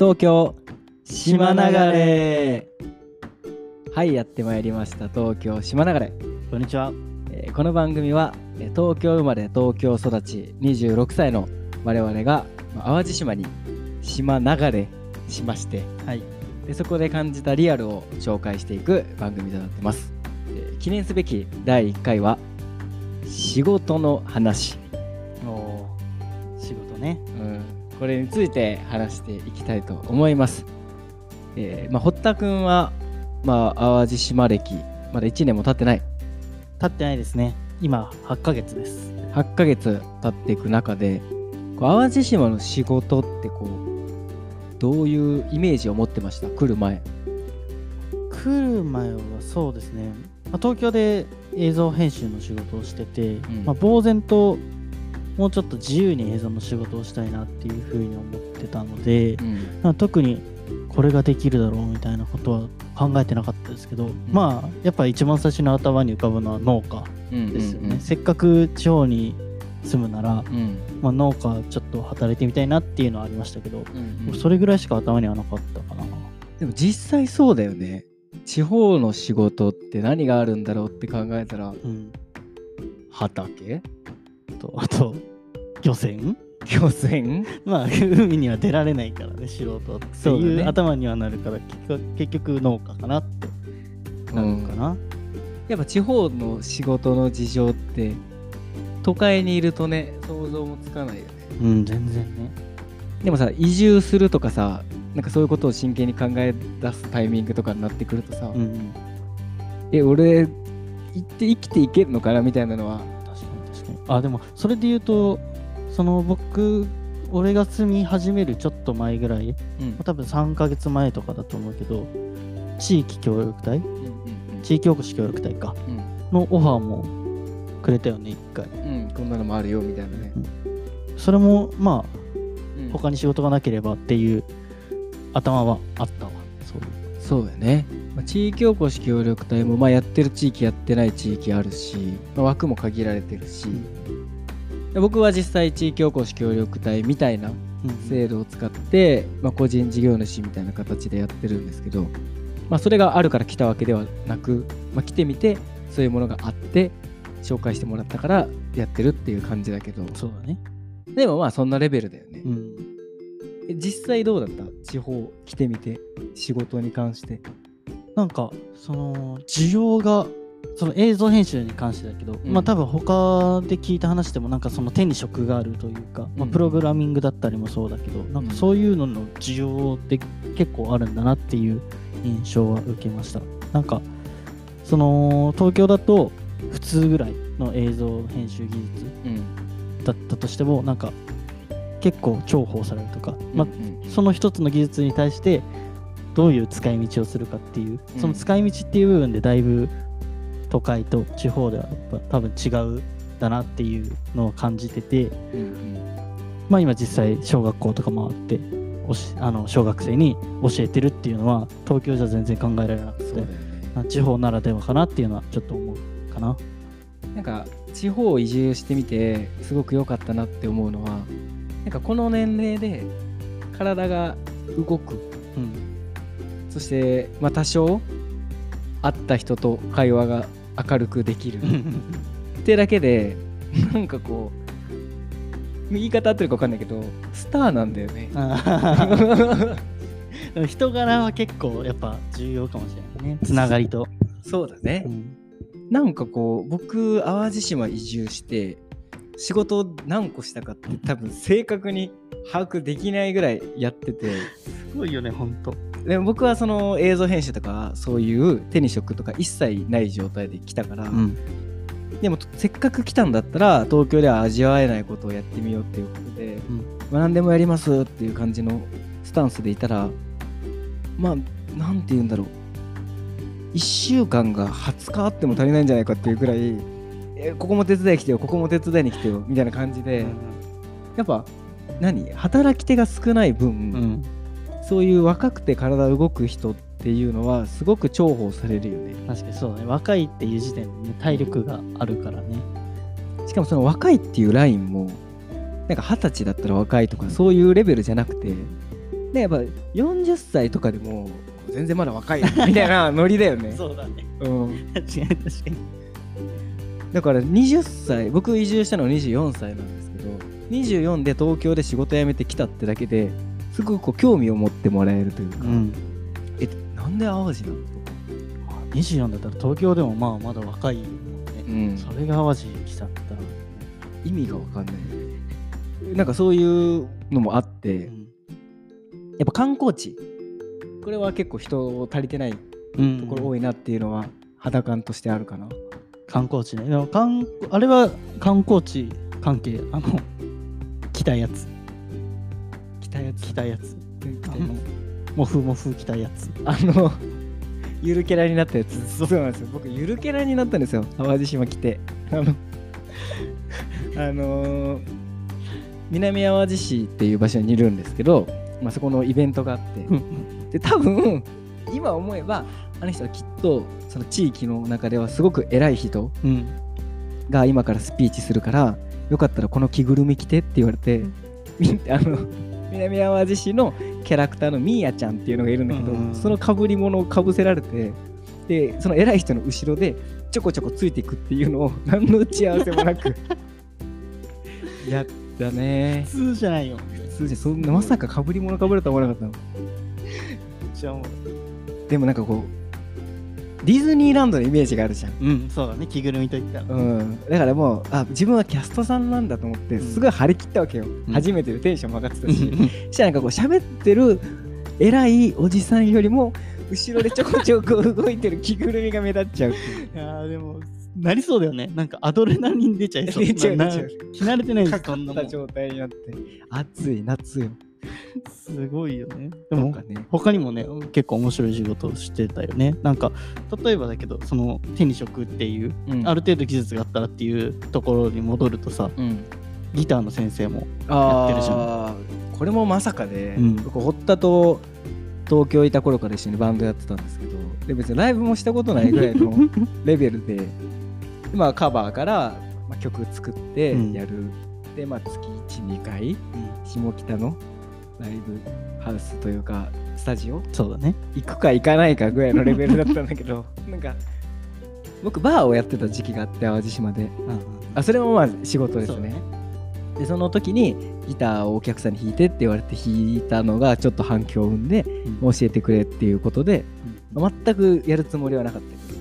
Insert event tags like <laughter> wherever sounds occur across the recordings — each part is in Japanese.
東京島流れ。はいやってまいりました。東京島流れ、こんにちは。えーこの番組はえー東京生まれ東京育ち26歳の我々がまあ淡路島に島流れしまして。はい。でそこで感じたリアルを紹介していく番組となってます。で記念すべき第1回は仕事の話、これについて話していきたいと思います、えーまあ、堀田君は、まあ、淡路島歴まだ1年も経ってない経ってないですね。今、8ヶ月です。8ヶ月経っていく中でこう淡路島の仕事ってこうどういうイメージを持ってました？来る前来る前はそうですね。まあ東京で映像編集の仕事をしてて、んまあ、呆然ともうちょっと自由に映像の仕事をしたいなっていうふうに思ってたので、うん。まあ特にこれができるだろうみたいなことは考えてなかったですけど、まあやっぱ一番最初の頭に浮かぶのは農家ですよね、せっかく地方に住むなら、うん。まあ、農家ちょっと働いてみたいなっていうのはありましたけど、うんうん。それぐらいしか頭にはなかったかな。でも実際そうだよね。地方の仕事って何があるんだろうって考えたらうん、畑？とあと漁船？漁船？まあ海には出られないからね素人ってそうだね。いう頭にはなるから結局結局農家かなってなるのかな。やっぱ地方の仕事の事情って都会にいるとね想像もつかないよね。うん、全然ね。でもさ移住するとかさなんかそういうことを真剣に考え出すタイミングとかになってくるとさ、うんうん、え俺行って生きていけるのかなみたいなのは。確かに確かに。あでもそれで言うとその僕俺が住み始めるちょっと前ぐらいうん。多分3ヶ月前とかだと思うけど地域協力隊？うん地域おこし協力隊か。うん。のオファーもくれたよね一回。うん。うんこんなのもあるよみたいなね、それもまあうん。他に仕事がなければっていう頭はあったわ。そう。そうだよね、まあ地域おこし協力隊も、まあ、やってる地域やってない地域あるし、まあ枠も限られてるし、で僕は実際地域おこし協力隊みたいな制度を使って、まあ、個人事業主みたいな形でやってるんですけど、まあ、それがあるから来たわけではなく、まあ、来てみてそういうものがあって紹介してもらったからやってるっていう感じだけど。そうだね。でもまあそんなレベルだよね、うん。え実際どうだった？地方来てみて仕事に関して。なんかその需要がその映像編集に関してだけど、うん。まあ多分他で聞いた話でもなんかその手に職があるというか、まあ、うん。プログラミングだったりもそうだけど、なんかそういうのの需要って結構あるんだなっていう印象は受けました。なんかその東京だと普通ぐらいの映像編集技術うんだったとしてもなんか結構重宝されるとか、まあうんその一つの技術に対してどういう使い道をするかっていう、うん。その使い道っていう部分でだいぶ都会と地方ではやっぱ多分違うだなっていうのを感じててうんまあ今実際小学校とかもあっておしあの小学生に教えてるっていうのは東京じゃ全然考えられなくてね。まあ地方ならではかなっていうのはちょっと思うかな。なんか地方移住してみてすごく良かったなって思うのはなんかこの年齢で体が動く。うん。そして、まあ、多少会った人と会話が明るくできる。ってだけでなんかこう言い方合ってるか分かんないけどスターなんだよね。<laughs> でも人柄は結構やっぱ重要かもしれないね。つながりと。そうだね。うん。なんかこう僕淡路島移住して仕事を何個したかって多分正確に把握できないぐらいやってて。すごいよね、ほんと。でも僕はその映像編集とかそういう手に職とか一切ない状態で来たから、うん。でもせっかく来たんだったら東京では味わえないことをやってみようっていうことで、うんまあ、何でもやりますっていう感じのスタンスでいたらまあなんて言うんだろう1週間が20日あっても足りないんじゃないかっていうぐらいえここも手伝いに来てよここも手伝いに来てよみたいな感じで、やっぱ何？働き手が少ない分、うん。そういう若くて体動く人っていうのはすごく重宝されるよね。確かにそうだね。若いっていう時点でね、体力があるからね。しかもその若いっていうラインもなんか二十歳だったら若いとかそういうレベルじゃなくてでやっぱ40歳とかでも全然まだ若い <laughs> みたいなノリだよね。そうだね。うん、確かに確かに。だから20歳僕移住したのは24歳なんですけど24で東京で仕事辞めてきたってだけですごくこう興味を持ってもらえるというか、うん。えなんで淡路なのとか、24だったら東京でもまあまだ若いもんね、うん。それが淡路来ちゃったら、意味がわかんない。なんかそういうのもあって、うん。やっぱ観光地。これは結構人足りてないうんところ多いなっていうのは肌感としてあるかな、観光地ね。でも観あれは観光地関係あの来たやつ。来たやつ。来たやつ。モフモフ来たやつ。つあの <laughs> ゆるキャラになったやつ。そうなんですよ。僕ゆるキャラになったんですよ。淡路島来て。あの <laughs> あのー南淡路市っていう場所にいるんですけど、まあ、そこのイベントがあって、で多分今思えばあの人はきっとその地域の中ではすごく偉い人うん。が今からスピーチするからよかったらこの着ぐるみ着てって言われて、み <laughs> あの南淡路市のキャラクターのミーヤちゃんっていうのがいるんだけど、うん。そのかぶり物をかぶせられてでその偉い人の後ろでちょこちょこついていくっていうのを <laughs> 何の打ち合わせもなく。<laughs> やったね。普通じゃないよ。普通じゃそんなまさかかぶり物かぶるとは思わなかったの。でもなんかこうディズニーランドのイメージがあるじゃん。うんそうだね。着ぐるみといったら。うん、だからもうあ自分はキャストさんなんだと思ってうん。すごい張り切ったわけよ、うん。初めてでテンション上がってたし、うん。そしたらなんかこう喋ってる偉いおじさんよりも後ろでちょこちょこ動いてる着ぐるみが目立っちゃういやーでもなりそうだよね。なんかアドレナリン出ちゃいそう。出ちゃうな出ちゃう。着慣れてないしかか <laughs> そん。た状態になって。暑い夏よすごいよね。でもね。他にもね結構面白い仕事をしてたよね。なんか例えばだけどその手に職っていう、うん。ある程度技術があったらっていうところに戻るとさうん。ギターの先生もやってるじゃん。これもまさかで、うん。僕堀田と東京いた頃から一緒にバンドやってたんですけどで別にライブもしたことないぐらいの <laughs> レベルでまあカバーから、まあ、曲作ってうん。やる、でまあ月12回下北のライブハウスというかスタジオ？そうだね。行くか行かないかぐらいのレベルだったんだけど <laughs> なんか僕バーをやってた時期があって淡路島で。あそれもまあ仕事ですね。でその時にギターをお客さんに弾いてって言われて弾いたのがちょっと反響を生んでうん。教えてくれっていうことで全くやるつもりはなかったけど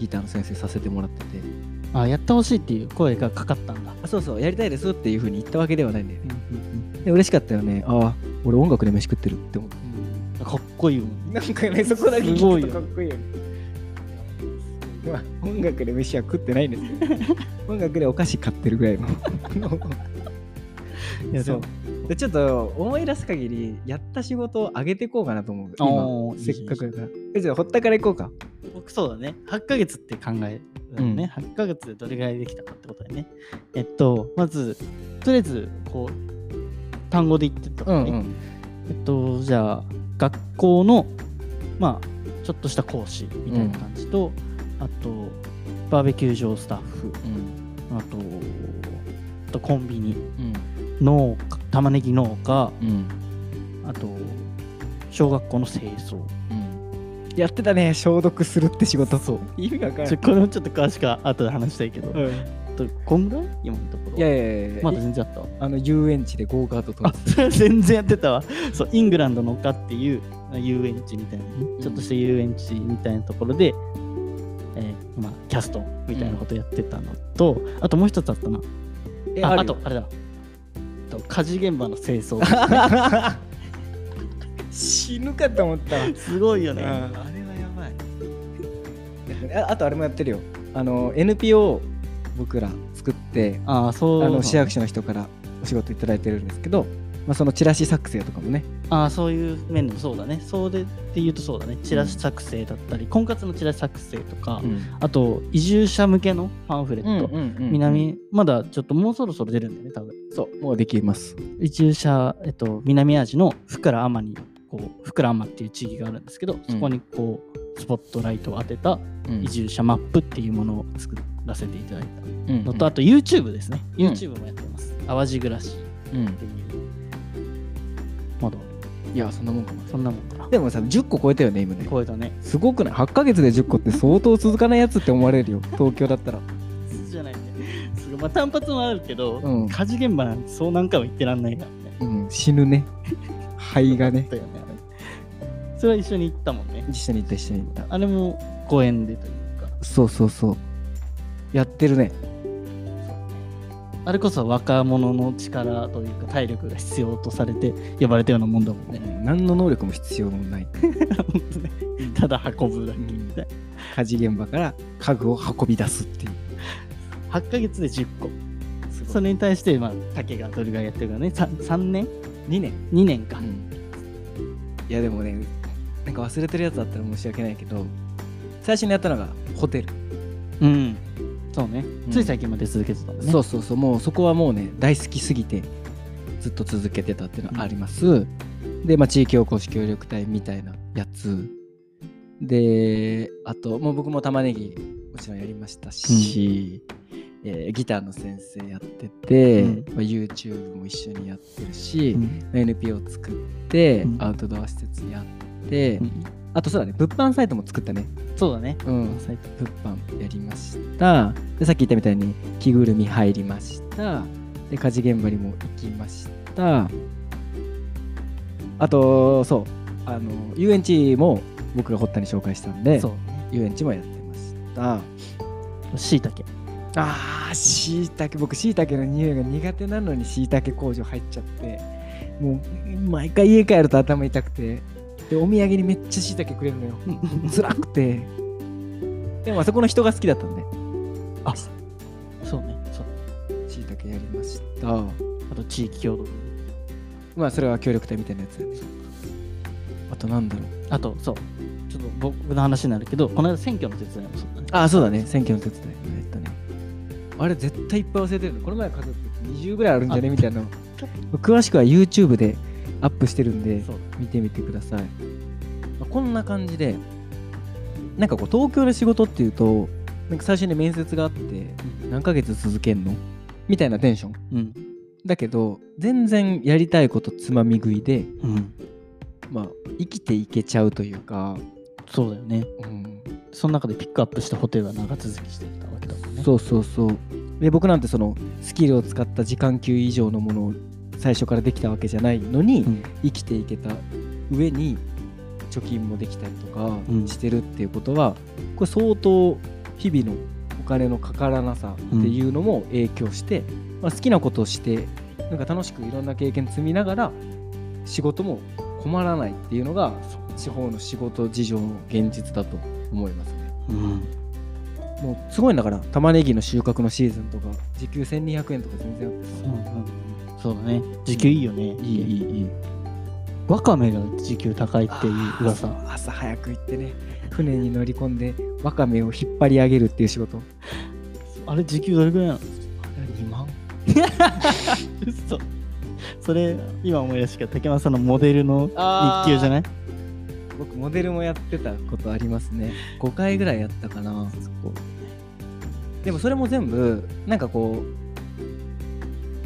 ギターの先生させてもらってて。あやってほしいっていう声がかかったんだ、あそうそうやりたいですっていうふうに言ったわけではないんだよね。で嬉しかったよね。ああ俺音楽で飯食ってるって思ってかっこいいもんなんかね <laughs> そこだけすごいよ。聞くとかっこいいよね。まあ音楽で飯は食ってないんです。け <laughs> ど音楽でお菓子買ってるぐらいの。<laughs> いやでそう。もでちょっと思い出す限りやった仕事を上げていこうかなと思う。今。せっかくだから。えじゃあ堀田から行こうか。僕そうだね。8ヶ月って考えるうん。ね、8ヶ月でどれぐらいできたかってことだよね。えっとまずとりあえずこう単語で言ってたのね、えっとじゃあ学校のまあちょっとした講師みたいな感じと、あとバーベキュー場スタッフ。うん。あとあとコンビニ。うん。農家玉ねぎ農家。うん。あと小学校の清掃。うん。やってたね。消毒するって仕事。そう。意味が分からちょこれもちょっと詳しくは後で話したいけど、ない、あとこんぐらい？今のといやいやいやまだ全然あったわ。あの遊園地でゴーカートとあそれ全然やってたわ。そうイングランドの丘っていう遊園地みたいなね、ちょっとした遊園地みたいなところで、えーまあ、キャストみたいなことやってたのと、あともう一つあったな。ああとあれだ。と火事現場の清掃。死ぬかと思ったわ。すごいよね。あれはやばい。ああとあれもやってるよ。あの NPO 僕ら作ってああそうあの市役所の人からお仕事いただいてるんですけど、まあ、そのチラシ作成とかもね。ああそういう面でもそうだね。そうでって言うとそうだね。チラシ作成だったり、婚活のチラシ作成とか、あと移住者向けのパンフレット、南まだちょっともうそろそろ出るんだよね多分。そうもうできます。移住者、えっと、南アジの福良天にこう福良天っていう地域があるんですけど、そこにこうスポットライトを当てた移住者マップっていうものを作らせていただいた。のと、あと YouTube ですね、うん。YouTube もやってます。淡路暮らしうんっていう。まだ。いやそんなもんかもそんなもんかな。でもさ10個超えたよね今ね。超えたね。すごくない？8ヶ月で10個って相当続かないやつって思われるよ。<laughs> 東京だったら。じゃないね。すごい。まあ単発もあるけど、うん。火事現場なんてそう何回も行ってらんないからね。うん。死ぬね肺がね。それは一緒に行ったもんね。一緒に行った一緒に行った。あれも公園でというか。そうそうそう。やってるね。あれこそ若者の力というか体力が必要とされて呼ばれたようなもんだもんね。何の能力も必要もない。本当ねただ運ぶだけみたい火事現場から家具を運び出すっていう。な。8ヶ月で10個。それに対して、まあ、竹がどれぐらいやってるかね。3, 3年？2年 ?2 年か。いやでもねなんか忘れてるやつだったら申し訳ないけど最初にやったのがホテル、うん。そうね。うんつい最近まで続けてたね。そうそうそうもうそこはもうね大好きすぎてずっと続けてたっていうのはあります、で、まあ、地域おこし協力隊みたいなやつであともう僕も玉ねぎもちろんやりましたし、えーギターの先生やってて、うん。まあ、YouTube も一緒にやってるし、うん。NPO 作って、うん。アウトドア施設やって、うん。あとそうだね物販サイトも作ったね。そうだね。うん。サイト物販やりました。でさっき言ったみたいに着ぐるみ入りました。で火事現場にも行きました。あとそう。あの遊園地も僕が堀田に紹介したんで。遊園地もやってました。しいたけ。あーしいたけ僕しいたけの匂いが苦手なのにしいたけ工場入っちゃってもう毎回家帰ると頭痛くてでお土産にめっちゃしいたけくれるのよ <laughs> 辛くてでもあそこの人が好きだったんであそうね。そう。しいたけやりましたあと地域協同。まあそれは協力隊みたいなやつあとなんだろうあと、そう。ちょっと僕の話になるけど、この間選挙の手伝いもそうだね。ああそうだね選挙の手伝いねあれ絶対いっぱい忘れてるの。この前数えて20ぐらいあるんじゃね？みたいなの。詳しくは YouTube でアップしてるんで見てみてください、まあこんな感じでなんかこう東京で仕事っていうとなんか最初に面接があって何ヶ月続けんの？みたいなテンション。うん。だけど全然やりたいことつまみ食いでうん。まあ生きていけちゃうというか、そうだよね。うん、その中でピックアップしたホテルは長続きしてきたね。そうそうそうで僕なんてそのスキルを使った時間給以上のものを最初からできたわけじゃないのに、うん。生きていけた上に貯金もできたりとかうんしてるっていうことは、これ相当日々のお金のかからなさっていうのも影響して、まあ、好きなことをしてなんか楽しくいろんな経験積みながら仕事も困らないっていうのが地方の仕事事情の現実だと思いますね。うん。もうすごいんだから玉ねぎの収穫のシーズンとか時給1200円とか全然あってさ。うんそうだね。時給いいよね。いいいいいい。わかめが時給高いっていう噂。朝朝早く行ってね船に乗り込んでわかめを引っ張り上げるっていう仕事。あれ時給どれぐらいなの2万？<laughs> 嘘。それ今思い出したけど竹山さんのモデルのあ日給じゃない？僕モデルもやってたことありますね。<laughs> 5回ぐらいやったかな。でもそれも全部なんかこ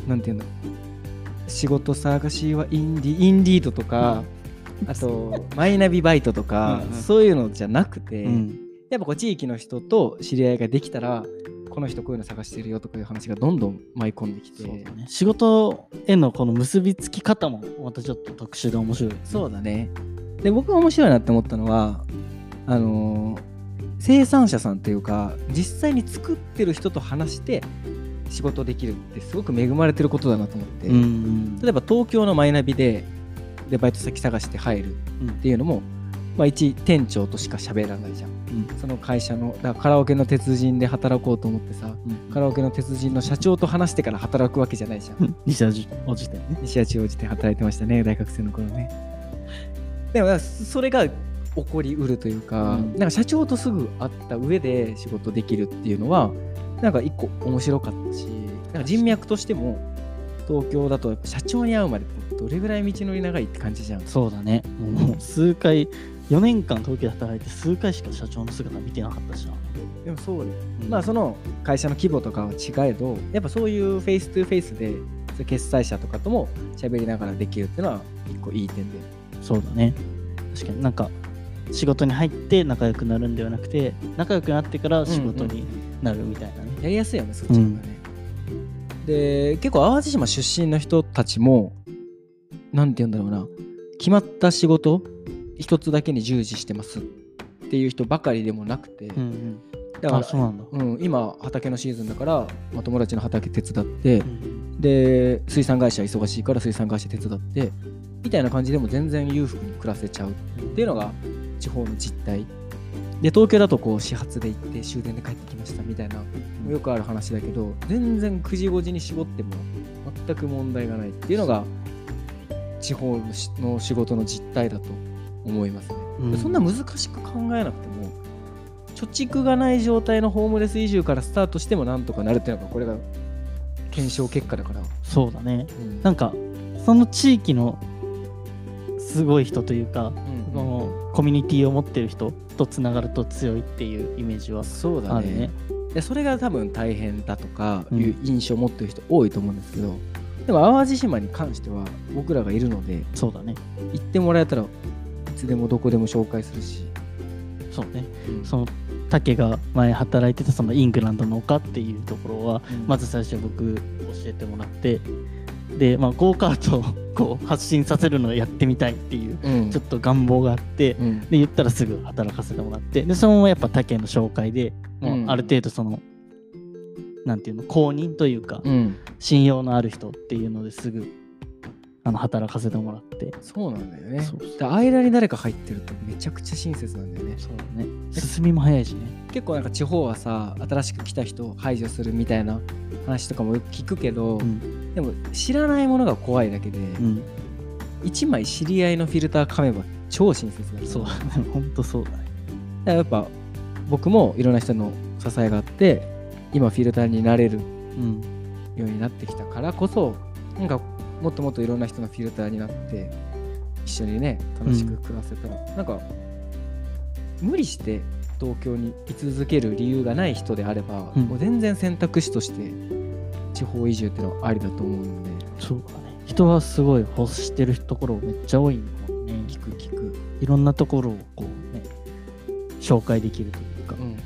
うなんていうんだろう仕事探しはインディインディードとかあとマイナビバイトとかうんうん。そういうのじゃなくて、うん。やっぱこう地域の人と知り合いができたらこの人こういうの探してるよとかいう話がどんどん舞い込んできて。ね。仕事へのこの結びつき方もまたちょっと特殊で面白い、そうだね。で、僕が面白いなって思ったのは、あのー生産者さんっていうか、実際に作ってる人と話して仕事できるってすごく恵まれてることだなと思って、ん例えば東京のマイナビででバイト先探して入るっていうのも、まあ、一店長としか喋らないじゃん。その会社の、だからカラオケの鉄人で働こうと思ってさ、カラオケの鉄人の社長と話してから働くわけじゃないじゃん。西田おじてね。西八王子で働いてましたね大学生の頃ねでもそれが起こりうるというか、うん。なんか社長とすぐ会った上で仕事できるっていうのはなんか一個面白かったしなんか人脈としても東京だとやっぱ社長に会うまでどれぐらい道のり長いって感じじゃん。そうだね。もう数回4年間東京で働いて数回しか社長の姿見てなかったしな、でもそうね、うん。まあその会社の規模とかは違えどやっぱそういう face to face で決裁者とかとも喋りながらできるっていうのは一個いい点でそうだね。確かに。なんか仕事に入って仲良くなるんではなくて仲良くなってから仕事になるみたいなね、やりやすいよねそっちの方がね、で結構淡路島出身の人たちもなんて言うんだろうな。決まった仕事一つだけに従事してますっていう人ばかりでもなくて、うんうん。だからあそうなんだ、うん、今畑のシーズンだから、まあ、友達の畑手伝って、うん。で水産会社忙しいから水産会社手伝ってみたいな感じでも全然裕福に暮らせちゃうっていうのが地方の実態。で東京だとこう始発で行って終電で帰ってきましたみたいなよくある話だけど全然9時5時に絞っても全く問題がないっていうのが地方のしの仕事の実態だと思いますね、うん。でそんな難しく考えなくても貯蓄がない状態のホームレス移住からスタートしてもなんとかなるっていうのがこれが検証結果だから、そうだね。うん。なんかその地域のすごい人というか、うんそのコミュニティを持ってる人とつながると強いっていうイメージはそうだね。あるね。でそれが多分大変だとかうん。いう印象を持ってる人多いと思うんですけど、でも淡路島に関しては僕らがいるのでそうだね。行ってもらえたらいつでもどこでも紹介するし、そうね。うん。その竹が前働いてたそのイングランドの丘っていうところはうんまず最初僕教えてもらってでまあゴーカートを <laughs> こう発信させるのをやってみたいっていううん。ちょっと願望があってうん。で言ったらすぐ働かせてもらってでそのままやっぱ竹の紹介でもううん。ある程度その、なんていうの公認というか、うん。信用のある人っていうのですぐあの働かせてもらって。そうなんだよね。そうそ間に誰か入ってるとめちゃくちゃ親切なんだよね。そうだね。進みも早いしね。結構なんか地方はさ新しく来た人を排除するみたいな話とかもよく聞くけど、うんでも知らないものが怖いだけで、うん。一枚知り合いのフィルター噛めば超親切だからそう。だねほんとそうだね。だからやっぱ僕もいろんな人の支えがあって今フィルターになれるうん。ようになってきたからこそなんかもっともっといろんな人のフィルターになって一緒にね楽しく暮らせたら、なんか無理して東京に居続ける理由がない人であれば、うん。もう全然選択肢として地方移住っていうのはありだと思うので。そうだね。人はすごい欲してるところめっちゃ多いもん。ね聞く聞く。いろんなところをこうね紹介できるというか、うんうん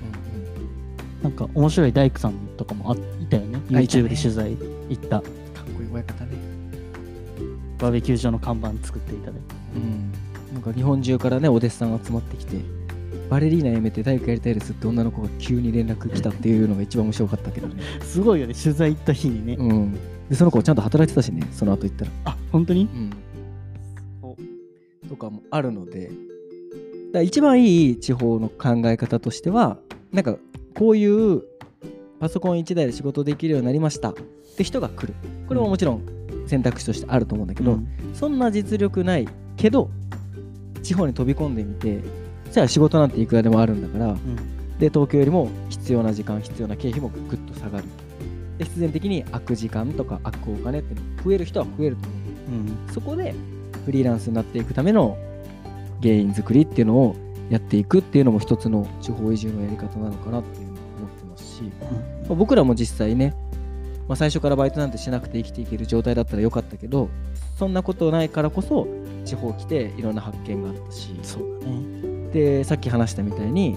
なんか面白い大工さんとかもあいたよね。YouTube で取材行った。うんかっこいい親方ね。バーベキュー場の看板作っていただいて。うん。なんか日本中からねお弟子さんが集まってきてバレリーナ辞めて大工やりたいですって女の子が急に連絡来たっていうのが一番面白かったけどね。すごいよね取材行った日にね、うん。でその子ちゃんと働いてたしねその後行ったら。あ本当に？うん。とかもあるので。だ一番いい地方の考え方としてはなんかこういうパソコン1台で仕事できるようになりましたって人が来る。これももちろん選択肢としてあると思うんだけど、うん。そんな実力ないけど地方に飛び込んでみてじゃあ仕事なんていくらでもあるんだからうん。で東京よりも必要な時間必要な経費もぐっと下がる。で必然的に空く時間とか空くお金って増える人は増えると思う。うん。そこでフリーランスになっていくための原因作りっていうのをやっていくっていうのも一つの地方移住のやり方なのかなっていうのを思ってますし、まあ僕らも実際ね、まあ、最初からバイトなんてしなくて生きていける状態だったらよかったけどそんなことないからこそ地方来ていろんな発見があったし。そうだねでさっき話したみたいに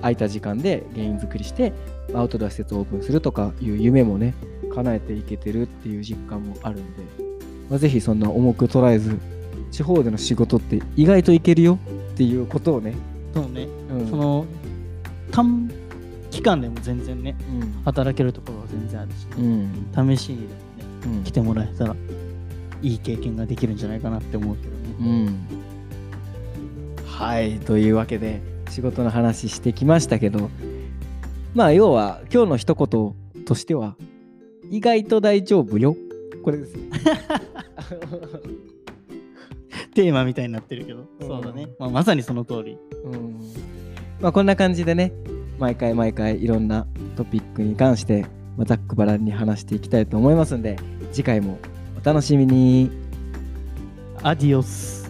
空いた時間で原因作りしてアウトドア施設をオープンするとかいう夢もね叶えていけてるっていう実感もあるんで、まあ、ぜひそんな重く捉えず地方での仕事って意外といけるよっていうことをね、そうね、うん。その短期間でも全然ねうん。働けるところは全然あるし、うん。試しにでもねうん。来てもらえたらいい経験ができるんじゃないかなって思うけどね、うん、はいというわけで仕事の話してきましたけどまあ要は今日の一言としては意外と大丈夫よ。これです。ね <laughs> テーマみたいになってるけど、うん。そうだね、まあ、まさにその通り。うん。まあこんな感じでね毎回毎回いろんなトピックに関して、まあざっくばらんに話していきたいと思いますんで次回もお楽しみに。アディオス